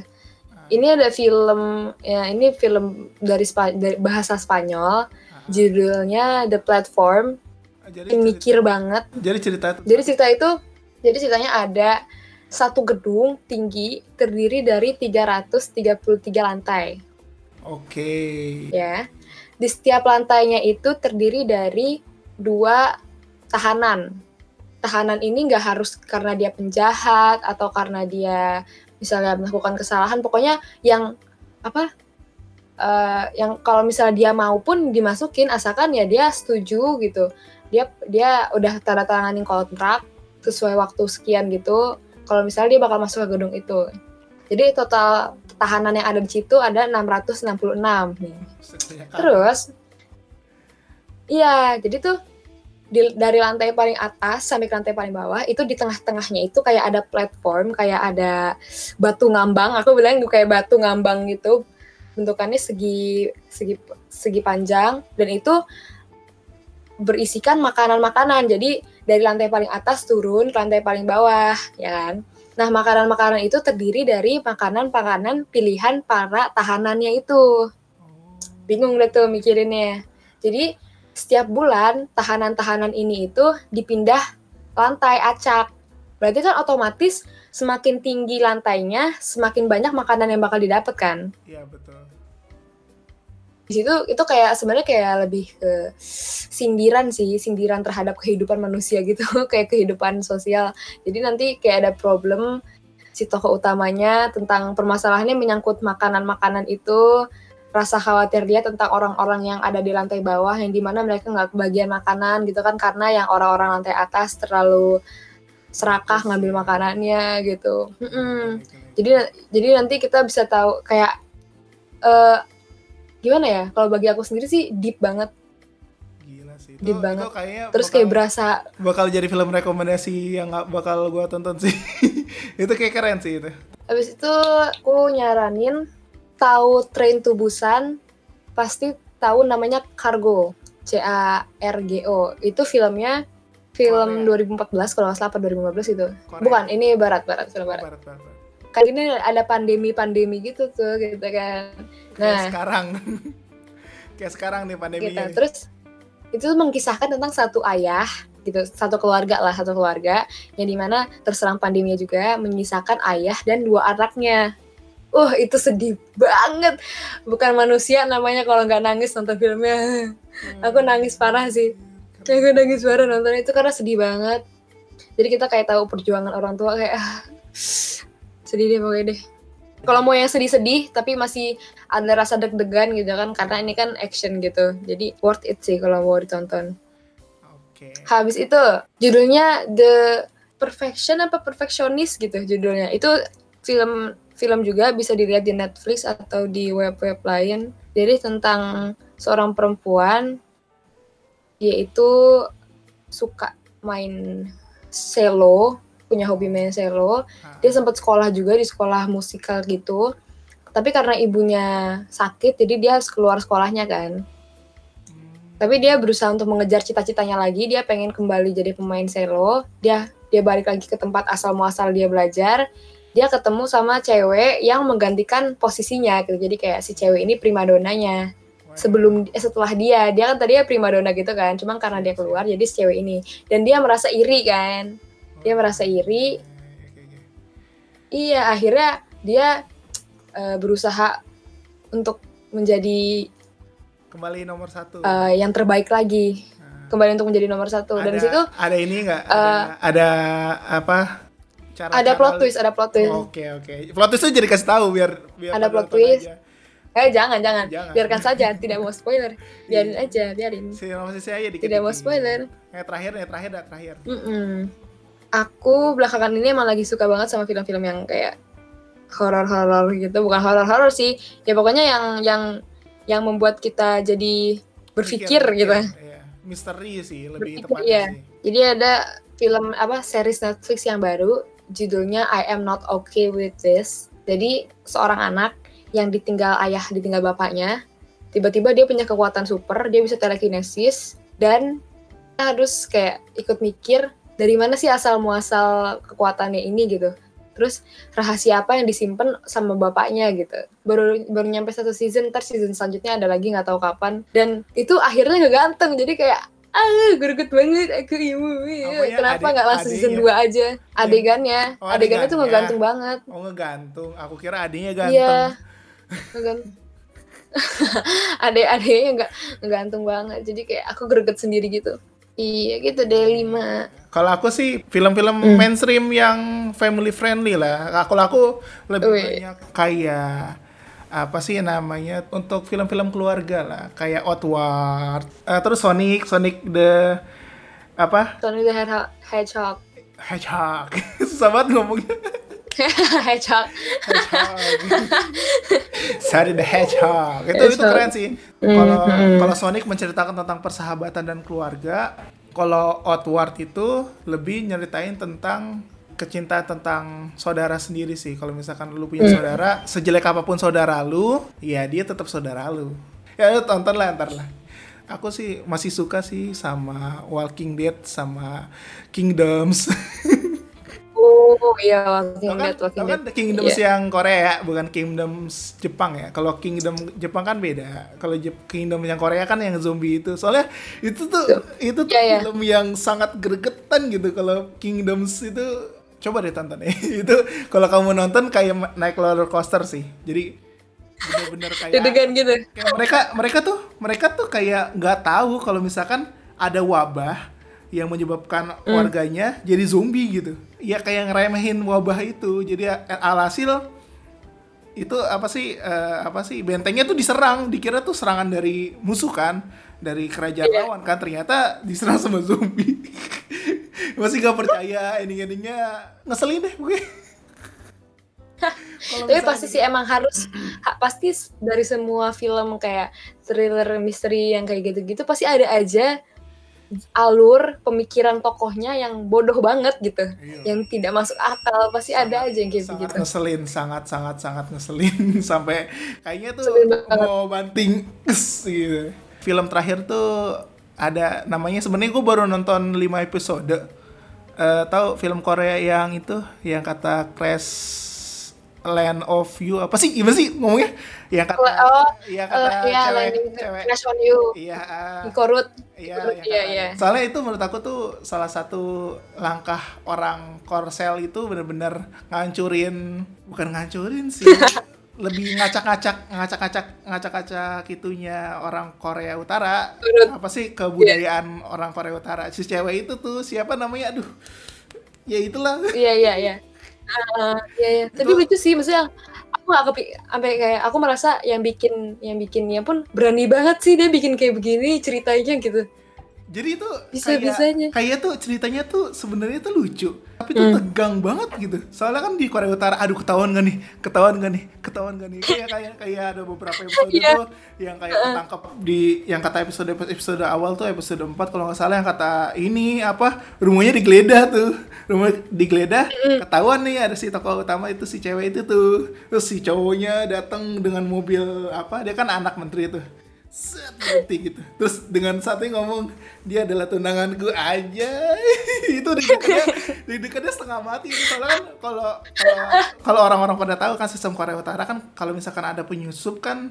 Ah, Ini ada film ya ini film dari, Spa- dari bahasa Spanyol, ah. judulnya The Platform. jadi Ini cerita, mikir banget. jadi cerita itu Jadi cerita itu jadi ceritanya ada satu gedung tinggi terdiri dari 333 lantai oke. ya. Di setiap lantainya itu terdiri dari dua tahanan. Tahanan ini nggak harus karena dia penjahat atau karena dia misalnya melakukan kesalahan. Pokoknya yang apa? eh, yang kalau misalnya dia mau pun dimasukin asalkan ya dia setuju gitu. Dia dia udah tanda tanganin kontrak sesuai waktu sekian gitu. Kalau misalnya dia bakal masuk ke gedung itu. Jadi total tahanan yang ada di situ ada 666 nih. Apa? Terus, iya, jadi tuh di- dari lantai paling atas sampai ke lantai paling bawah itu di tengah-tengahnya itu kayak ada platform, kayak ada batu ngambang. Aku bilang itu kayak batu ngambang gitu. Bentukannya segi segi segi panjang dan itu berisikan makanan-makanan. Jadi dari lantai paling atas turun ke lantai paling bawah, ya kan? Nah, makanan-makanan itu terdiri dari makanan-makanan pilihan para tahanannya itu Oh. bingung deh tuh mikirinnya. Jadi setiap bulan tahanan-tahanan ini itu dipindah lantai acak. Berarti kan otomatis semakin tinggi lantainya, semakin banyak makanan yang bakal didapat kan. Iya betul. Di situ itu kayak sebenarnya kayak lebih ke sindiran sih, sindiran terhadap kehidupan manusia gitu, <laughs> kayak kehidupan sosial. Jadi nanti kayak ada problem si tokoh utamanya tentang permasalahannya menyangkut makanan-makanan itu, rasa khawatir dia tentang orang-orang yang ada di lantai bawah yang di mana mereka nggak kebagian makanan gitu kan karena yang orang-orang lantai atas terlalu serakah ngambil makanannya gitu. Mm-mm. Jadi jadi nanti kita bisa tahu kayak eh gimana ya? Kalau bagi aku sendiri sih deep banget, Gila sih. Itu, Deep banget. itu kayaknya terus bakal, kayak berasa bakal jadi film rekomendasi yang nggak bakal gua tonton sih. <laughs> itu kayak keren sih itu. Habis itu aku nyaranin tahu Train to Busan pasti tahu namanya Cargo C A R G O itu filmnya film Korea. 2014 kalau nggak salah apa 2015 itu Korea. bukan ini barat barat film barat Barat, barat, kan ini ada pandemi pandemi gitu tuh gitu kan Kayak Nah. sekarang. <laughs> kayak sekarang nih gitu pandeminya. nih. terus itu tuh mengisahkan tentang satu ayah gitu satu keluarga lah satu keluarga yang di mana terserang pandeminya juga menyisakan ayah dan dua anaknya uh itu sedih banget bukan manusia namanya kalau nggak nangis nonton filmnya aku nangis parah sih. aku nangis parah nonton itu karena sedih banget jadi kita kayak tahu perjuangan orang tua kayak ah, sedih deh pokoknya deh. Kalau mau yang sedih-sedih tapi masih ada rasa deg-degan gitu kan karena ini kan action gitu. Jadi worth it sih kalau mau ditonton. Oke. habis itu judulnya The Perfection apa Perfectionist gitu judulnya. Itu film film juga bisa dilihat di Netflix atau di web-web lain. Jadi tentang seorang perempuan yaitu suka main cello punya hobi main cello. Dia sempat sekolah juga di sekolah musikal gitu. Tapi karena ibunya sakit jadi dia harus keluar sekolahnya kan. Hmm, tapi dia berusaha untuk mengejar cita-citanya lagi. Dia pengen kembali jadi pemain cello. Dia dia balik lagi ke tempat asal muasal dia belajar. Dia ketemu sama cewek yang menggantikan posisinya gitu. Jadi kayak si cewek ini primadonanya. Sebelum eh, setelah dia. Dia kan tadinya primadona gitu kan. Cuma karena dia keluar jadi si cewek ini. Dan dia merasa iri kan dia merasa iri. Iya akhirnya dia uh, berusaha untuk menjadi kembali nomor satu. uh, yang terbaik lagi. Kembali untuk menjadi nomor satu. Ada, dan situ ada ini nggak? uh, ada, ada apa? Cara ada plot twist ada plot twist. Oke okay, oke. Okay. plot twist itu jadi kasih tahu biar biar ada plot twist. aja. Eh jangan, jangan. Jangan. Biarkan saja <laughs> tidak mau spoiler. Biarin iya. aja biarin. Si masih saya dikit tidak mau spoiler. Yang terakhir yang terakhir yang terakhir. Mm -mm. Aku belakangan ini emang lagi suka banget sama film-film yang kayak horor-horor gitu bukan horor-horor sih ya pokoknya yang yang yang membuat kita jadi berpikir Pikir, gitu ya misteri sih lebih tepatnya iya. sih. Jadi ada film apa series Netflix yang baru judulnya I Am Not Okay with This. Jadi seorang anak yang ditinggal ayah, ditinggal bapaknya, tiba-tiba dia punya kekuatan super, dia bisa telekinesis dan harus kayak ikut mikir dari mana sih asal muasal kekuatannya ini gitu. Terus rahasia apa yang disimpan sama bapaknya gitu. Baru baru nyampe satu season, ntar season selanjutnya ada lagi nggak tahu kapan. Dan itu akhirnya nggak ganteng, jadi kayak ah greget banget aku ibu ya, kenapa nggak langsung season 2 aja? Adegannya. Oh, adegannya tuh ngegantung banget. Oh ngegantung. Aku kira adiknya ganteng. Iya ngegantung <laughs> adek-adeknya nggak ngegantung banget. Jadi kayak aku greget sendiri gitu iya gitu deh lima kalau aku sih film-film hmm. mainstream yang family friendly lah. Aku aku lebih Ui. banyak kayak apa sih namanya untuk film-film keluarga lah kayak Outward uh, terus Sonic Sonic the apa Sonic the Hedgehog Hedgehog <laughs> susah banget ngomongnya <laughs> Hedgehog Hedgehog Sonic the Hedgehog itu Hedgehog. itu keren sih kalau mm -hmm. kalau Sonic menceritakan tentang persahabatan dan keluarga kalau Outward itu lebih nyeritain tentang kecintaan tentang saudara sendiri sih. Kalau misalkan lu punya hmm. saudara, sejelek apa pun saudara lu, ya dia tetap saudara lu. Ya lu tonton lah ntar lah. Aku sih masih suka sih sama Walking Dead sama Kingdoms. <laughs> Oh iya Walking kan, Dead, Walking kan Dead. Kingdoms yeah. yang Korea bukan Kingdoms Jepang ya. Kalau Kingdom Jepang kan beda. Kalau Kingdom yang Korea kan yang zombie itu. Soalnya itu tuh so, itu tuh yeah, iya. film yeah. yang sangat gregetan gitu. Kalau Kingdoms itu coba deh tonton ya. <laughs> itu kalau kamu nonton kayak naik roller coaster sih. Jadi bener-bener kayak, gitu. kayak mereka mereka tuh mereka tuh kayak nggak tahu kalau misalkan ada wabah yang menyebabkan mm. warganya jadi zombie gitu. Ya kayak ngeremehin wabah itu. Jadi alhasil itu apa sih uh, apa sih bentengnya tuh diserang, dikira tuh serangan dari musuh kan, dari kerajaan yeah. lawan kan ternyata diserang sama zombie. <laughs> Masih gak percaya ending-endingnya ngeselin deh gue. Tapi pasti sih emang harus ha, pasti dari semua film kayak thriller misteri yang kayak gitu-gitu pasti ada aja alur pemikiran tokohnya yang bodoh banget gitu, iya. yang tidak masuk akal pasti sangat, ada aja yang kayak sangat gitu. ngeselin, sangat sangat sangat ngeselin <laughs> sampai kayaknya tuh mau banting gitu. Film terakhir tuh ada namanya sebenarnya gue baru nonton 5 episode. Uh, tahu film Korea yang itu yang kata Crash Land of You apa sih? Gimana sih ngomongnya? Yang kata oh, ya kata uh, iya, cewek cewek. Crash on You. Iya. Uh, korut iya iya iya. Soalnya itu menurut aku tuh salah satu langkah orang Korsel itu bener-bener ngancurin bukan ngancurin sih <laughs> lebih ngacak-ngacak ngacak-ngacak ngacak-ngacak itunya orang Korea Utara. Apa sih kebudayaan yeah. orang Korea Utara? Si cewek itu tuh siapa namanya? Aduh. Ya itulah. Iya iya iya Uh, iya, iya. Tapi lucu sih, maksudnya aku gak kepi sampai kayak aku merasa yang bikin yang bikinnya pun berani banget sih dia bikin kayak begini ceritanya gitu. Jadi itu bisa kayak, kayak tuh ceritanya tuh sebenarnya tuh lucu, tapi tuh hmm. tegang banget gitu. Soalnya kan di Korea Utara, aduh ketahuan gak nih, ketahuan gak nih, ketahuan gak nih. Kayak kayak kayak ada beberapa episode yeah. tuh yang kayak ketangkep di yang kata episode episode awal tuh episode 4 kalau nggak salah yang kata ini apa rumahnya digeledah tuh, rumah digeledah, ketahuan nih ada si tokoh utama itu si cewek itu tuh, terus si cowoknya datang dengan mobil apa, dia kan anak menteri tuh set berhenti gitu. Terus dengan satu ngomong dia adalah tunanganku aja. <laughs> Itu deg-degannya deg-degannya setengah mati. Itu soalnya kan kalau kalau kalau orang-orang pada tahu kan sistem Korea Utara kan kalau misalkan ada penyusup kan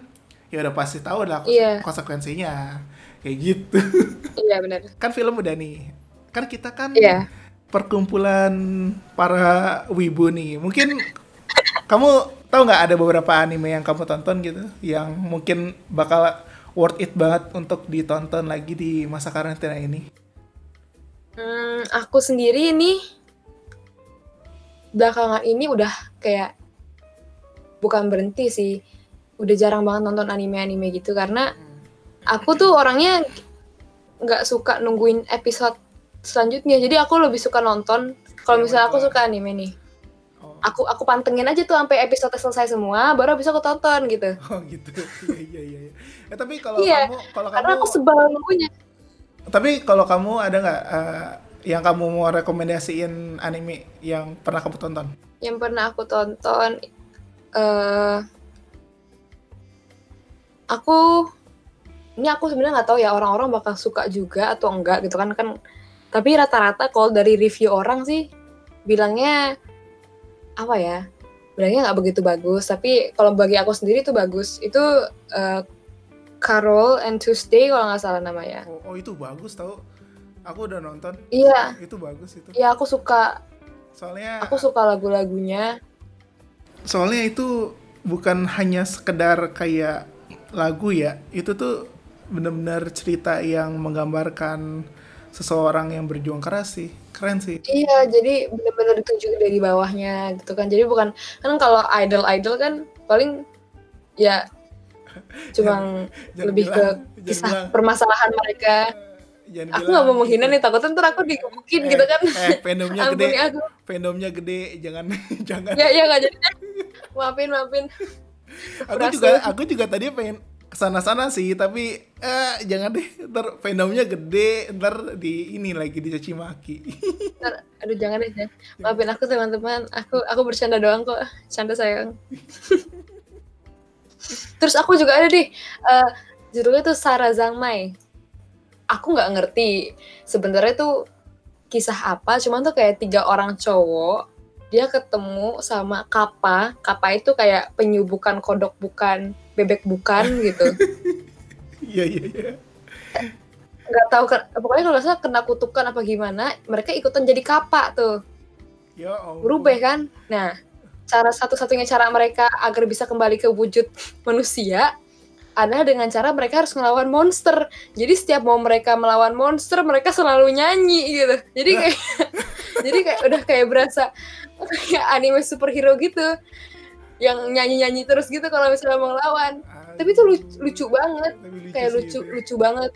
ya udah pasti tahu lah Iya. konsekuensinya. Kayak gitu. Iya benar. kan film udah nih. Kan kita kan Iya. perkumpulan para wibu nih. Mungkin kamu tahu nggak ada beberapa anime yang kamu tonton gitu yang mungkin bakal worth it banget untuk ditonton lagi di masa karantina ini Hmm, aku sendiri ini belakangan ini udah kayak bukan berhenti sih. Udah jarang banget nonton anime-anime gitu karena aku tuh orangnya nggak suka nungguin episode selanjutnya. Jadi aku lebih suka nonton kalau Yang misalnya aku suka anime nih. oh, Aku aku pantengin aja tuh sampai episode selesai semua baru bisa aku tonton gitu. oh gitu <laughs> iya iya iya iya. Eh, tapi kalau Iya, kamu kalau Karena kamu aku sebel nunggunya. tapi kalau kamu ada nggak eh, yang kamu mau rekomendasiin anime yang pernah kamu tonton? Yang pernah aku tonton eh aku ini aku sebenarnya nggak tahu ya orang-orang bakal suka juga atau enggak gitu kan kan tapi rata-rata kalau dari review orang sih bilangnya apa ya bilangnya nggak begitu bagus. Tapi kalau bagi aku sendiri itu bagus. Itu eh, Carol and Tuesday kalau nggak salah namanya. Oh, oh itu bagus tau. Aku udah nonton. Iya. Itu bagus itu. Iya aku suka. Soalnya aku suka lagu-lagunya. Soalnya itu bukan hanya sekedar kayak lagu ya. Itu tuh benar-benar cerita yang menggambarkan seseorang yang berjuang keras sih. Keren sih. Iya, jadi benar-benar ditunjuk dari bawahnya gitu kan. Jadi bukan kan kalau idol-idol kan paling ya cuma Jangan lebih ke bilang- kisah bilang, permasalahan mereka. jangan Aku nggak mau menghina itu. nih, takutnya ntar aku digebukin Eh, gitu kan. eh fandomnya gede aku. fandomnya gede jangan <laughs> jangan Ya, ya nggak jadi. Maafin, maafin. aku Berasa. juga aku juga tadi pengen ke sana sana sih tapi eh jangan deh ntar fandomnya gede ntar di ini lagi dicaci maki <laughs> Ntar, aduh jangan deh. Maafin aku teman-teman. Aku aku bercanda doang kok. Canda sayang. <laughs> Terus aku juga ada deh. eh, judulnya tuh Sarah Zangmai. Aku nggak ngerti sebenarnya tuh kisah apa. Cuman tuh kayak tiga orang cowok dia ketemu sama Kappa. Kappa itu kayak penyu bukan kodok bukan bebek bukan <laughs> gitu. iya iya iya Nggak tahu pokoknya kalau salah kena kutukan apa gimana. Mereka ikutan jadi Kappa tuh. ya Allah. berubah kan. Nah, cara satu-satunya cara mereka agar bisa kembali ke wujud manusia adalah dengan cara mereka harus ngelawan monster. Jadi setiap mau mereka melawan monster, mereka selalu nyanyi gitu. Jadi kayak <laughs> jadi kayak udah kayak berasa kayak anime superhero gitu. Yang nyanyi-nyanyi terus gitu kalau misalnya mau ngelawan. Tapi itu lucu, lucu banget, lucu kayak lucu lucu banget.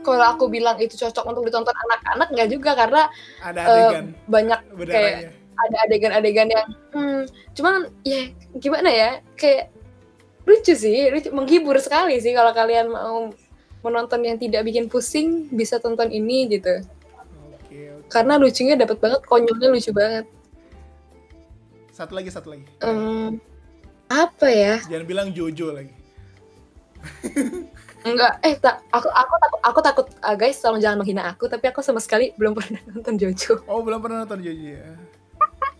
Kalau aku bilang itu cocok untuk ditonton anak-anak nggak juga karena ada adegan banyak kayak ada adegan-adegan yang hmm, cuman ya gimana ya kayak lucu sih lucu menghibur sekali sih kalau kalian mau menonton yang tidak bikin pusing bisa tonton ini gitu. Karena lucunya dapat banget konyolnya lucu banget. Satu lagi satu lagi. Hmm, apa ya? Jangan bilang Jojo lagi. <laughs> Enggak eh tak aku aku takut aku takut ah, guys tolong jangan menghina aku tapi aku sama sekali belum pernah nonton Jojo. Oh belum pernah nonton Jojo ya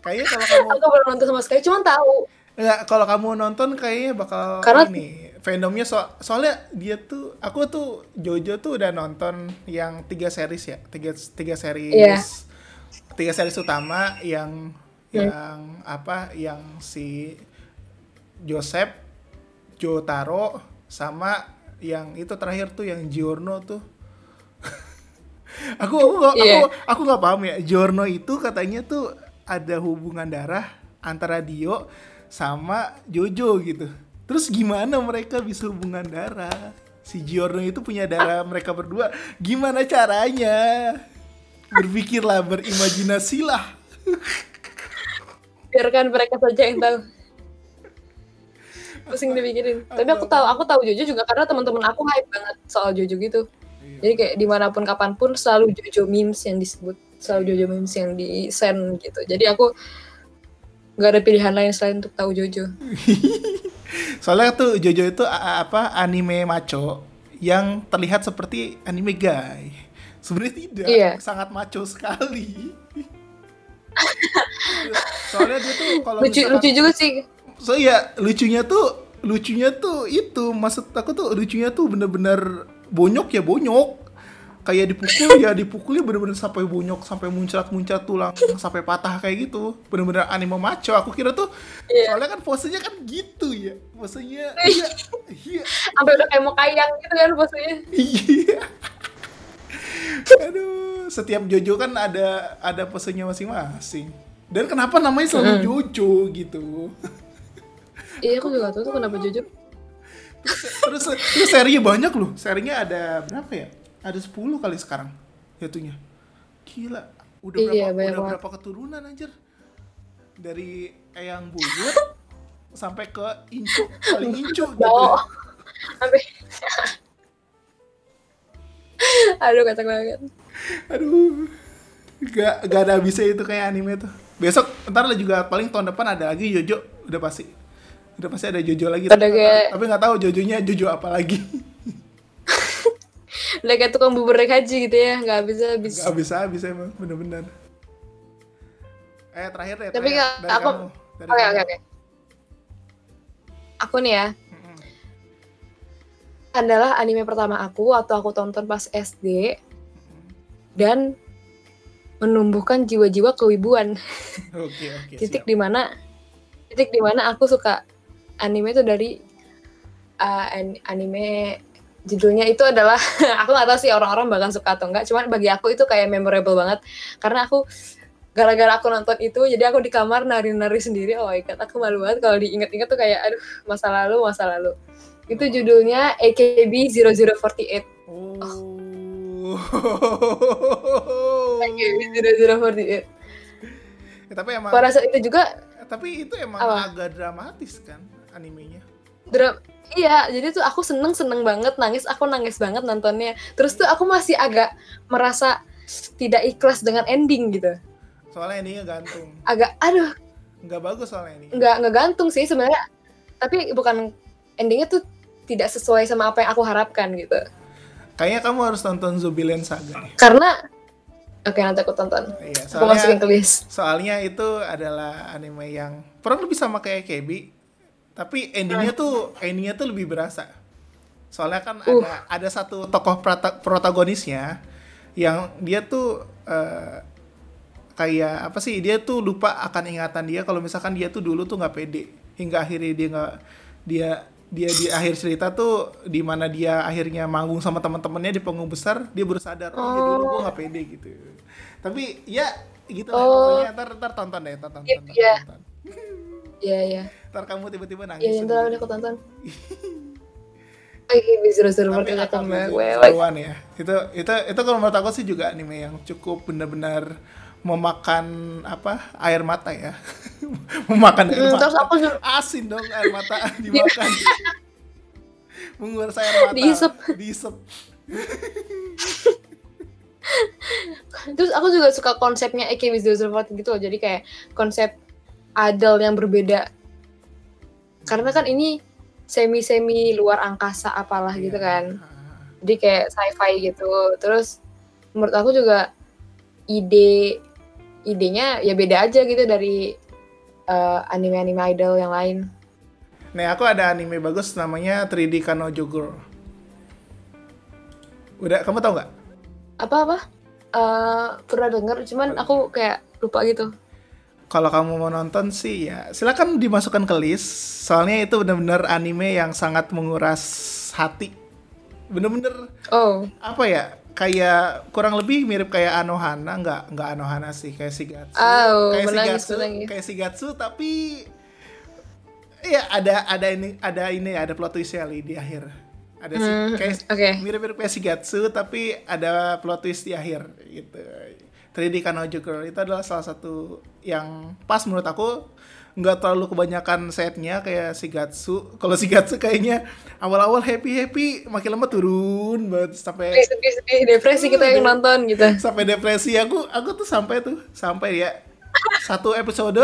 kayaknya kalau kamu <laughs> aku belum nonton sama sekali cuman tahu Enggak, kalau kamu nonton kayaknya bakal Karena- ini fandomnya so soalnya dia tuh aku tuh Jojo tuh udah nonton yang tiga series ya tiga tiga series Iya. tiga series utama yang Hmm. yang apa yang si Joseph Jotaro sama yang itu terakhir tuh yang Giorno tuh <laughs> aku aku nggak- Iya. aku aku nggak paham ya Giorno itu katanya tuh ada hubungan darah antara Dio sama Jojo gitu. Terus gimana mereka bisa hubungan darah? Si Giorno itu punya darah mereka berdua. Gimana caranya? Berpikirlah berimajinasilah biarkan mereka saja yang tahu. Pusing dipikirin tapi aku tahu aku tahu Jojo juga karena teman-teman aku hype banget soal Jojo gitu. Jadi kayak di mana pun kapan pun selalu Jojo memes yang disebut selalu Jojo memes yang di send gitu jadi aku nggak ada pilihan lain selain untuk tahu Jojo <laughs> Soalnya tuh Jojo itu apa anime maco yang terlihat seperti anime guy. Sebenarnya tidak, Iya. sangat maco sekali. <laughs> Soalnya dia tuh kalau lucu misalkan- lucu juga sih So iya, lucunya tuh lucunya tuh itu maksud aku tuh lucunya tuh bener-bener bonyok ya bonyok. Kayak dipukul ya dipukulnya bener-bener sampai bonyok, sampai muncrat-muncrat tulang, sampai patah kayak gitu. Bener-bener anime maco. Aku kira tuh Iya. soalnya kan posenya kan gitu ya. Posenya iya iya sampai udah kayak mau kayang gitu kan posenya iya. Aduh, setiap Jojo kan ada ada posenya masing-masing. Dan kenapa namanya selalu Jojo gitu? iya aku juga tahu tuh kenapa jujur terus terus serinya banyak loh serinya ada berapa ya ada 10 kali sekarang jatuhnya. Gila udah Iya, berapa udah banget. berapa keturunan anjir? Dari eyang buyut sampai ke incu paling incu <laughs> gitu sampai <laughs> aduh kacang banget. Aduh gak gak ada habisnya itu kayak anime tuh. Besok ntar lah juga paling tahun depan ada lagi Jojo udah pasti. Udah pasti ada Jojo lagi. Ada kayak- tapi nggak tahu Jojonya Jojo apa lagi <laughs> udah kayak tukang bubur naik haji gitu ya nggak bisa habis Gak bisa habis emang bener-bener. Eh terakhir deh. Tapi terakhir. nggak- dari aku- oke oke oke aku nih ya adalah anime pertama aku waktu aku tonton pas SD dan menumbuhkan jiwa-jiwa kewibuan <laughs> Oke oke. titik siap. di mana titik di mana aku suka anime itu dari uh, an- anime judulnya itu adalah <laughs> aku nggak tahu sih orang-orang bakal suka atau enggak cuman bagi aku itu kayak memorable banget karena aku gara-gara aku nonton itu jadi aku di kamar nari-nari sendiri oh my god aku malu banget kalau diinget-inget tuh kayak aduh masa lalu masa lalu itu judulnya AKB 0048 Oh. <laughs> AKB 0048 Ya, tapi emang pada saat itu juga tapi itu emang Apa? agak dramatis kan animenya. Dra iya, jadi tuh aku seneng seneng banget nangis, aku nangis banget nontonnya. Terus tuh aku masih agak merasa tidak ikhlas dengan ending gitu. Soalnya endingnya gantung. Agak, aduh, Nggak bagus soalnya ini. nggak ngegantung sih sebenarnya. Tapi bukan endingnya tuh tidak sesuai sama apa yang aku harapkan gitu. Kayaknya kamu harus nonton Zombieland Saga. Karena, oke nanti aku tonton. Iya, Aku masukin soalnya ke list. soalnya itu adalah anime yang kurang lebih sama kayak KB, tapi endingnya tuh endingnya tuh lebih berasa. Soalnya kan Uh. ada ada satu tokoh prota- protagonisnya yang dia tuh eh, kayak apa sih? Dia tuh lupa akan ingatan dia kalau misalkan dia tuh dulu tuh nggak pede hingga akhirnya dia nggak dia dia di akhir cerita tuh di mana dia akhirnya manggung sama teman-temannya di panggung besar dia baru sadar oh, ya dulu gue nggak pede gitu tapi ya gitu lah Oh. pokoknya ntar ntar tonton deh ntar tonton, Iya, iya. tonton. Iya, iya. Ntar kamu tiba-tiba Iya, nangis ntar sendiri. udah aku tonton. <laughs> AKB 0048 tapi akan akan mewek. seruan ya itu itu itu kalau menurut aku sih juga anime yang cukup benar-benar memakan apa air mata ya <laughs> memakan air Hmm, mata terus aku juga asin dong air mata <laughs> dimakan menguras air mata Diisep. diisep Terus aku juga suka konsepnya AKB 004 gitu loh. Jadi kayak konsep idol yang berbeda. Karena kan ini semi-semi luar angkasa apalah Iya. gitu kan. Jadi kayak sci-fi gitu. Terus menurut aku juga ide idenya ya beda aja gitu dari eh, anime-anime idol yang lain. Nih aku ada anime bagus namanya 3D Kanojo Girl. Udah kamu tau nggak? Apa-apa? Eh, pernah denger cuman aku kayak lupa gitu. Kalau kamu mau nonton sih ya silakan dimasukkan ke list. Soalnya itu benar-benar anime yang sangat menguras hati. Bener-bener Oh, apa ya? Kayak kurang lebih mirip kayak Anohana, nggak nggak Anohana sih kayak Shigatsu. Oh, kayak menangis, Shigatsu, menangis. kayak Shigatsu tapi Iya ada ada ini ada ini ada plot twistnya di akhir. Ada sih Hmm, kayak oke. mirip-mirip kayak Shigatsu tapi ada plot twist di akhir gitu. 3D Kanojo itu adalah salah satu yang pas menurut aku nggak terlalu kebanyakan setnya kayak Shigatsu. Kalau Shigatsu kayaknya awal-awal happy happy makin lama turun banget sampai sedih-sedih depresi kita yang nonton gitu. sampai depresi aku aku tuh sampai tuh sampai ya satu episode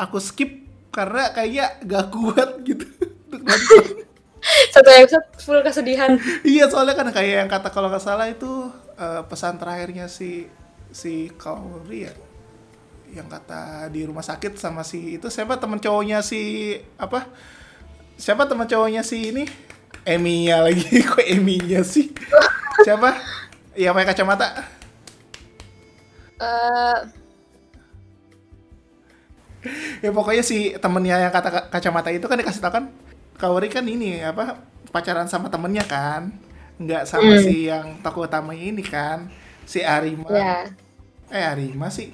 aku skip karena kayaknya gak kuat gitu <laughs> untuk nonton. Satu episode full kesedihan. iya soalnya kan kayak yang kata kalau nggak salah itu eh, pesan terakhirnya si si Kaori ya? Yang kata di rumah sakit sama si itu siapa teman cowoknya si apa? Siapa teman cowoknya si ini? Eminya lagi <laughs> kok Eminya sih? Siapa? Yang pakai kacamata. Eh, ya pokoknya si temennya yang kata ka- kacamata itu kan dikasih tau kan Kaori kan ini apa pacaran sama temennya kan? Nggak sama Hmm. si yang tokoh utamanya ini kan? Si Arima. Ya. Eh Arima sih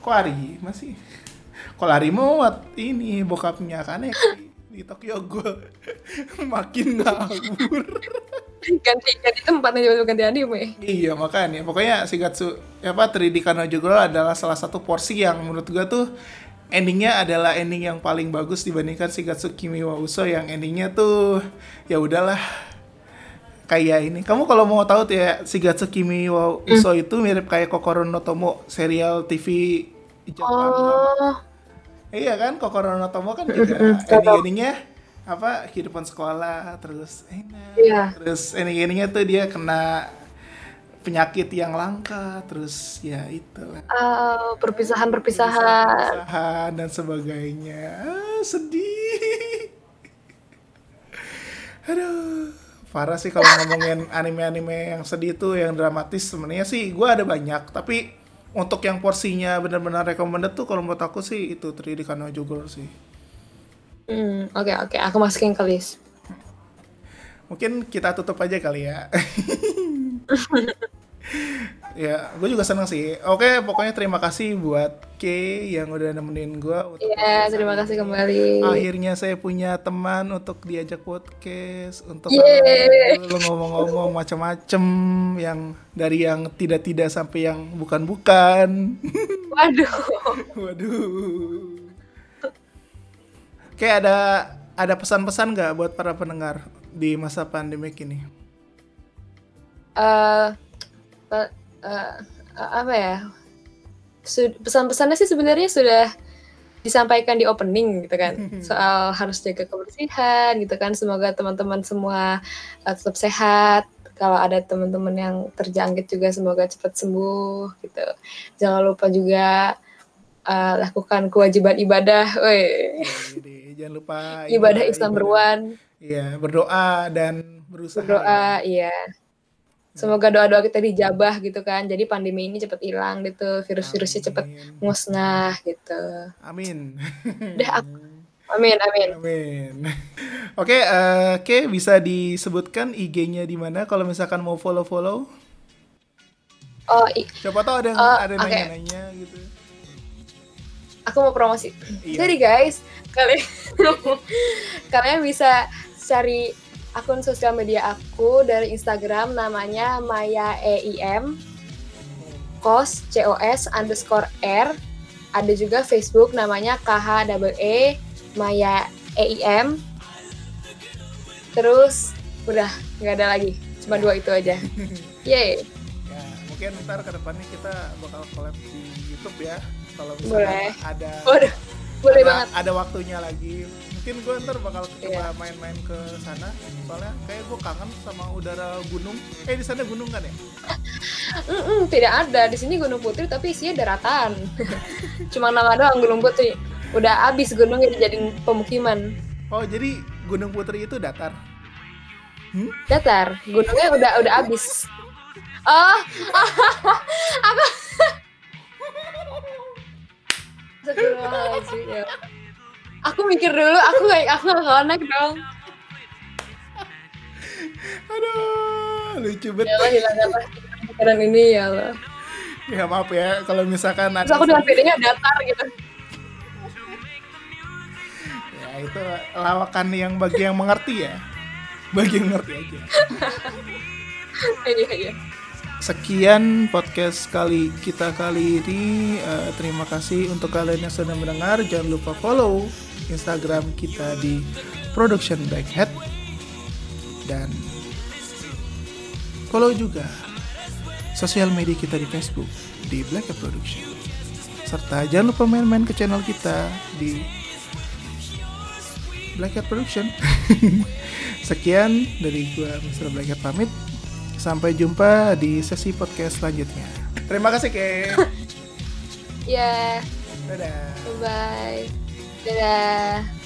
kok Arima sih kalau Arima buat ini bokapnya kan ya di, Tokyo gue <laughs> makin ngawur. Ganti ganti tempat nih juga ganti anime. iya makanya. Pokoknya Shigatsu apa 3D Kanojo Girl adalah salah satu porsi yang menurut gue tuh endingnya adalah ending yang paling bagus dibandingkan Shigatsu Kimi wa Uso yang endingnya tuh ya udahlah kayak ini. Kamu kalau mau tahu tuh ya Shigatsu Kimi wa Uso itu mirip kayak Kokoro no Tomo serial TV Jepang Oh, Iya kan, Kokoro no Tomo kan juga Mm-mm, tahu. ending-endingnya apa kehidupan sekolah terus enak Iya. terus ending-endingnya tuh dia kena penyakit yang langka terus ya itulah. Ah, perpisahan-perpisahan. usaha dan sebagainya. Ah, sedih. <laughs> Aduh parah sih kalau ngomongin anime-anime yang sedih tuh yang dramatis sebenarnya sih gue ada banyak. Tapi untuk yang porsinya benar-benar recommended tuh kalau menurut aku sih itu 3D Kanojo Girl sih. Hmm, oke oke, aku masukin ke list. mungkin kita tutup aja kali ya <laughs> <laughs> ya gue juga seneng sih. Oke pokoknya terima kasih buat K yang udah nemenin gue Iya, terima kasih kembali. akhirnya saya punya teman untuk diajak podcast untuk lu ngomong-ngomong macam-macam yang dari yang tidak-tidak sampai yang bukan-bukan. <laughs> Waduh. waduh. Kayak ada ada pesan-pesan nggak buat para pendengar di masa pandemik ini? Eh eh, apa ya? Pesan-pesannya sih sebenarnya sudah disampaikan di opening gitu kan. Soal harus jaga kebersihan gitu kan semoga teman-teman semua eh, tetap sehat. Kalau ada teman-teman yang terjangkit juga semoga cepat sembuh gitu. Jangan lupa juga eh, lakukan kewajiban ibadah woi. Jangan lupa <laughs> ibadah is number one Iya, berdoa dan berusaha. berdoa iya semoga doa-doa kita dijabah gitu kan jadi pandemi ini cepat hilang gitu virus-virusnya cepat musnah gitu Amin. Udah, amin amin Amin. Oke, eh, Oke, bisa disebutkan IG-nya di mana kalau misalkan mau follow-follow? oh i- Siapa tahu ada yang Oh, ada yang oke. nanya-nanya gitu. aku mau promosi Iya. jadi guys kalian <laughs> kalian bisa cari akun sosial media aku dari Instagram namanya Maya EIM kos cos underscore r ada juga Facebook namanya KH double E Maya EIM terus udah nggak ada lagi cuma dua itu aja <laughs> yeay Ya, mungkin ntar ke depannya kita bakal collab di YouTube ya. Kalau misalkan Boleh. ada Waduh, boleh ada, banget ada waktunya lagi. Mungkin gue ntar bakal coba Iya. main-main ke sana. Soalnya kayak gue kangen sama udara gunung. Eh di sana gunung kan ya? <laughs> Mm-mm, tidak ada di sini Gunung Putri tapi isinya daratan. <laughs> Cuma nama doang Gunung Putri. Udah abis gunungnya dijadiin pemukiman. Oh jadi Gunung Putri itu datar. Datar, gunungnya udah udah abis. Oh, <laughs> aku. Astagfirullahaladzim, ya. Aku mikir dulu, aku nggak aku nggak connect dong. Aduh, lucu Ya banget. Allah, hilangkanlah pikiran ini ya Allah. Ya maaf ya kalau misalkan Terus aku dengan bedanya datar gitu. ya itu lawakan yang bagi yang mengerti ya. Bagi yang mengerti aja. <laughs> Iya iya. Sekian podcast kali kita kali ini. Eh, terima kasih untuk kalian yang sudah mendengar. Jangan lupa follow Instagram kita di Production Backhead dan follow juga sosial media kita di Facebook di Black Hat Production. Serta jangan lupa main-main ke channel kita di Black Hat Production. <laughs> Sekian dari gua Mr. Black Hat pamit. Sampai jumpa di sesi podcast selanjutnya. Terima kasih, Ke. <laughs> Ya, Dadah. Bye-bye. Dadah.